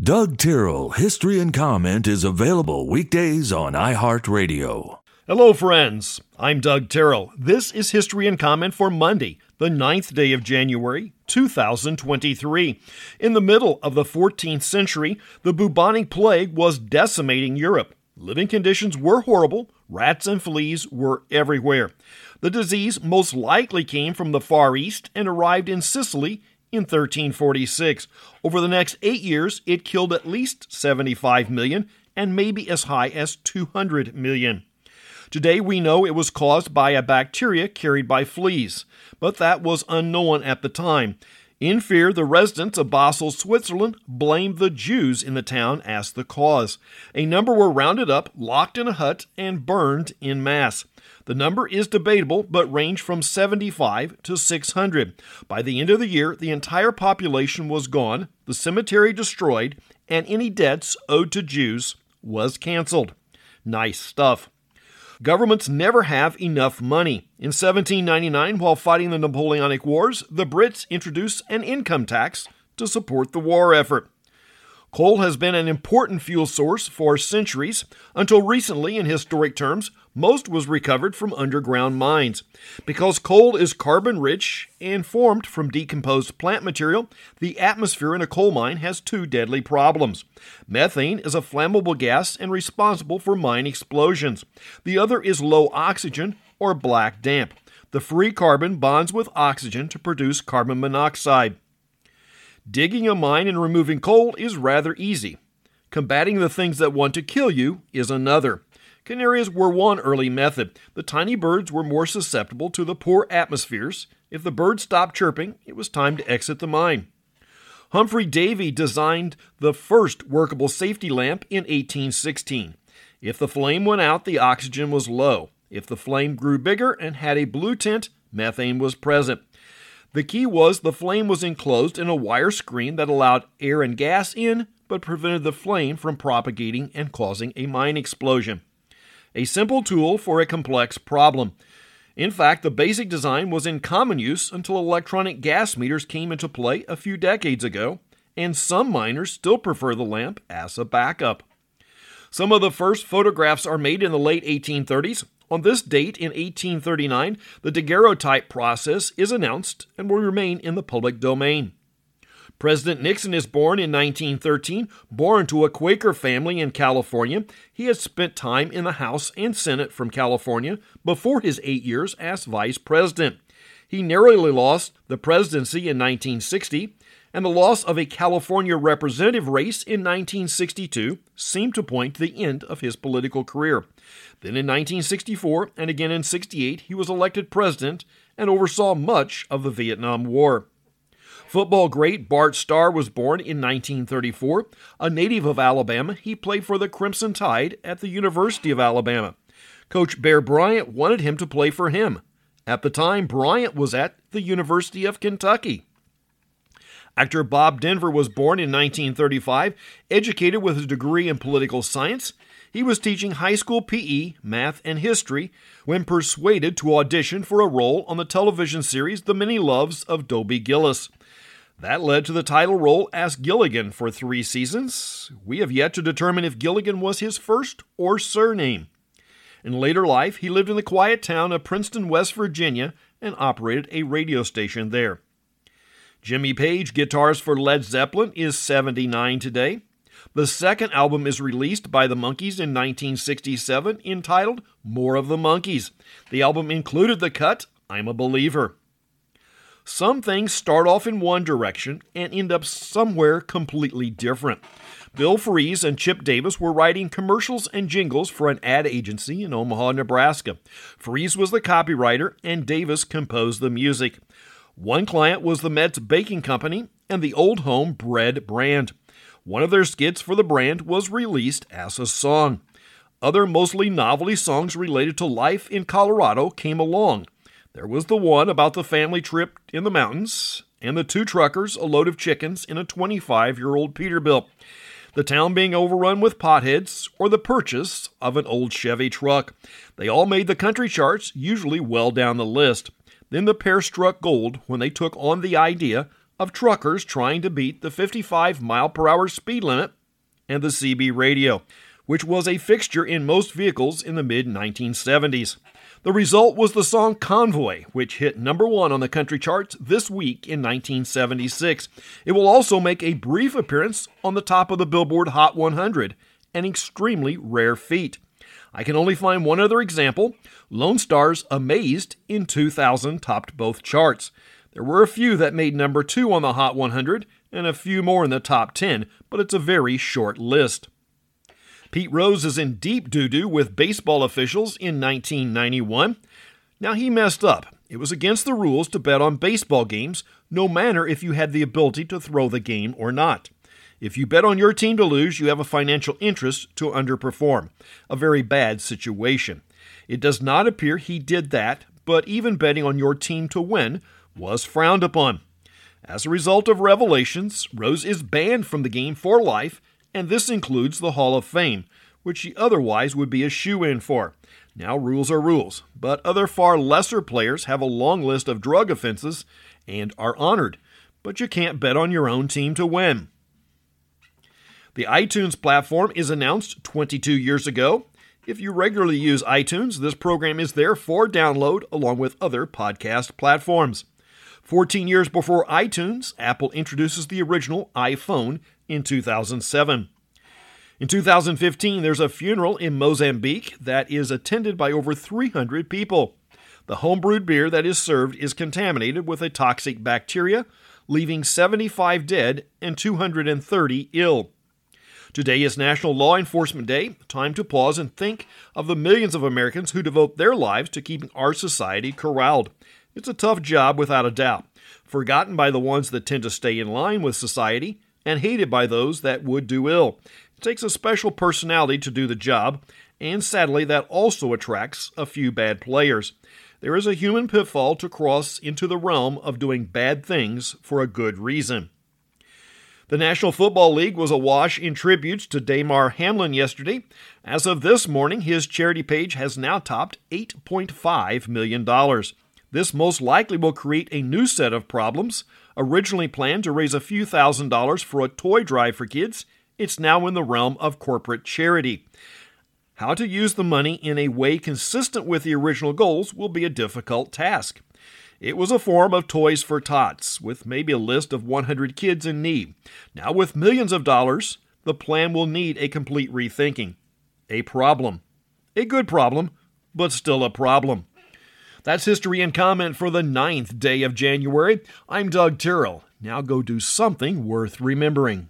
Doug Tyrrell History and Comment is available weekdays on iHeartRadio. Hello, friends. I'm Doug Tyrrell. This is History and Comment for Monday, the 9th day of January, 2023. In the middle of the 14th century, the bubonic plague was decimating Europe. Living conditions were horrible, rats and fleas were everywhere. The disease most likely came from the Far East and arrived in Sicily in 1346. Over the next eight years, it killed at least 75 million and maybe as high as 200 million. Today, we know it was caused by a bacteria carried by fleas, but that was unknown at the time. In fear, the residents of Basel, Switzerland, blamed the Jews in the town as the cause. A number were rounded up, locked in a hut, and burned in mass. The number is debatable, but ranged from 75 to 600. By the end of the year, the entire population was gone, the cemetery destroyed, and any debts owed to Jews was canceled. Nice stuff. Governments never have enough money. In 1799, while fighting the Napoleonic Wars, the Brits introduced an income tax to support the war effort. Coal has been an important fuel source for centuries. Until recently, in historic terms, most was recovered from underground mines. Because coal is carbon rich and formed from decomposed plant material, the atmosphere in a coal mine has two deadly problems. Methane is a flammable gas and responsible for mine explosions. The other is low oxygen or black damp. The free carbon bonds with oxygen to produce carbon monoxide. Digging a mine and removing coal is rather easy. Combating the things that want to kill you is another. Canaries were one early method. The tiny birds were more susceptible to the poor atmospheres. If the birds stopped chirping, it was time to exit the mine. Humphrey Davy designed the first workable safety lamp in 1816. If the flame went out, the oxygen was low. If the flame grew bigger and had a blue tint, methane was present. The key was the flame was enclosed in a wire screen that allowed air and gas in, but prevented the flame from propagating and causing a mine explosion. A simple tool for a complex problem. In fact, the basic design was in common use until electronic gas meters came into play a few decades ago, and some miners still prefer the lamp as a backup. Some of the first photographs are made in the late 1830s, on this date in 1839, the daguerreotype process is announced and will remain in the public domain. President Nixon is born in 1913. Born to a Quaker family in California, he has spent time in the House and Senate from California before his eight years as vice president. He narrowly lost the presidency in 1960 and the loss of a California representative race in 1962 seemed to point to the end of his political career. Then in 1964 and again in 68, he was elected president and oversaw much of the Vietnam War. Football great Bart Starr was born in 1934. A native of Alabama, he played for the Crimson Tide at the University of Alabama. Coach Bear Bryant wanted him to play for him. At the time, Bryant was at the University of Kentucky. Actor Bob Denver was born in 1935, educated with a degree in political science. He was teaching high school PE, math, and history when persuaded to audition for a role on the television series The Many Loves of Dobie Gillis. That led to the title role as Gilligan for three seasons. We have yet to determine if Gilligan was his first or surname. In later life, he lived in the quiet town of Princeton, West Virginia, and operated a radio station there. Jimmy Page, guitarist for Led Zeppelin, is 79 today. The second album is released by the Monkees in 1967, entitled More of the Monkees. The album included the cut I'm a Believer. Some things start off in one direction and end up somewhere completely different. Bill Fries and Chip Davis were writing commercials and jingles for an ad agency in Omaha, Nebraska. Fries was the copywriter and Davis composed the music. One client was the Metz Baking Company and the Old Home Bread brand. One of their skits for the brand was released as a song. Other mostly novelty songs related to life in Colorado came along. There was the one about the family trip in the mountains, and the two truckers, a load of chickens, in a 25 year old Peterbilt. The town being overrun with potheads, or the purchase of an old Chevy truck. They all made the country charts, usually well down the list. Then the pair struck gold when they took on the idea of truckers trying to beat the 55 mile per hour speed limit and the CB radio, which was a fixture in most vehicles in the mid 1970s. The result was the song Convoy, which hit number one on the country charts this week in 1976. It will also make a brief appearance on the top of the Billboard Hot 100, an extremely rare feat. I can only find one other example. Lone Star's Amazed in 2000 topped both charts. There were a few that made number two on the Hot 100 and a few more in the top 10, but it's a very short list. Pete Rose is in deep doo doo with baseball officials in 1991. Now, he messed up. It was against the rules to bet on baseball games, no matter if you had the ability to throw the game or not. If you bet on your team to lose, you have a financial interest to underperform. A very bad situation. It does not appear he did that, but even betting on your team to win was frowned upon. As a result of revelations, Rose is banned from the game for life and this includes the Hall of Fame, which he otherwise would be a shoe in for. Now, rules are rules, but other far lesser players have a long list of drug offenses and are honored, but you can't bet on your own team to win. The iTunes platform is announced 22 years ago. If you regularly use iTunes, this program is there for download along with other podcast platforms. 14 years before iTunes, Apple introduces the original iPhone in 2007. In 2015, there's a funeral in Mozambique that is attended by over 300 people. The homebrewed beer that is served is contaminated with a toxic bacteria, leaving 75 dead and 230 ill. Today is National Law Enforcement Day, time to pause and think of the millions of Americans who devote their lives to keeping our society corralled. It's a tough job without a doubt, forgotten by the ones that tend to stay in line with society and hated by those that would do ill. It takes a special personality to do the job, and sadly, that also attracts a few bad players. There is a human pitfall to cross into the realm of doing bad things for a good reason. The National Football League was awash in tributes to Damar Hamlin yesterday. As of this morning, his charity page has now topped $8.5 million. This most likely will create a new set of problems. Originally planned to raise a few thousand dollars for a toy drive for kids, it's now in the realm of corporate charity. How to use the money in a way consistent with the original goals will be a difficult task. It was a form of Toys for Tots, with maybe a list of 100 kids in need. Now, with millions of dollars, the plan will need a complete rethinking. A problem. A good problem, but still a problem. That's history and comment for the ninth day of January. I'm Doug Tyrrell. Now go do something worth remembering.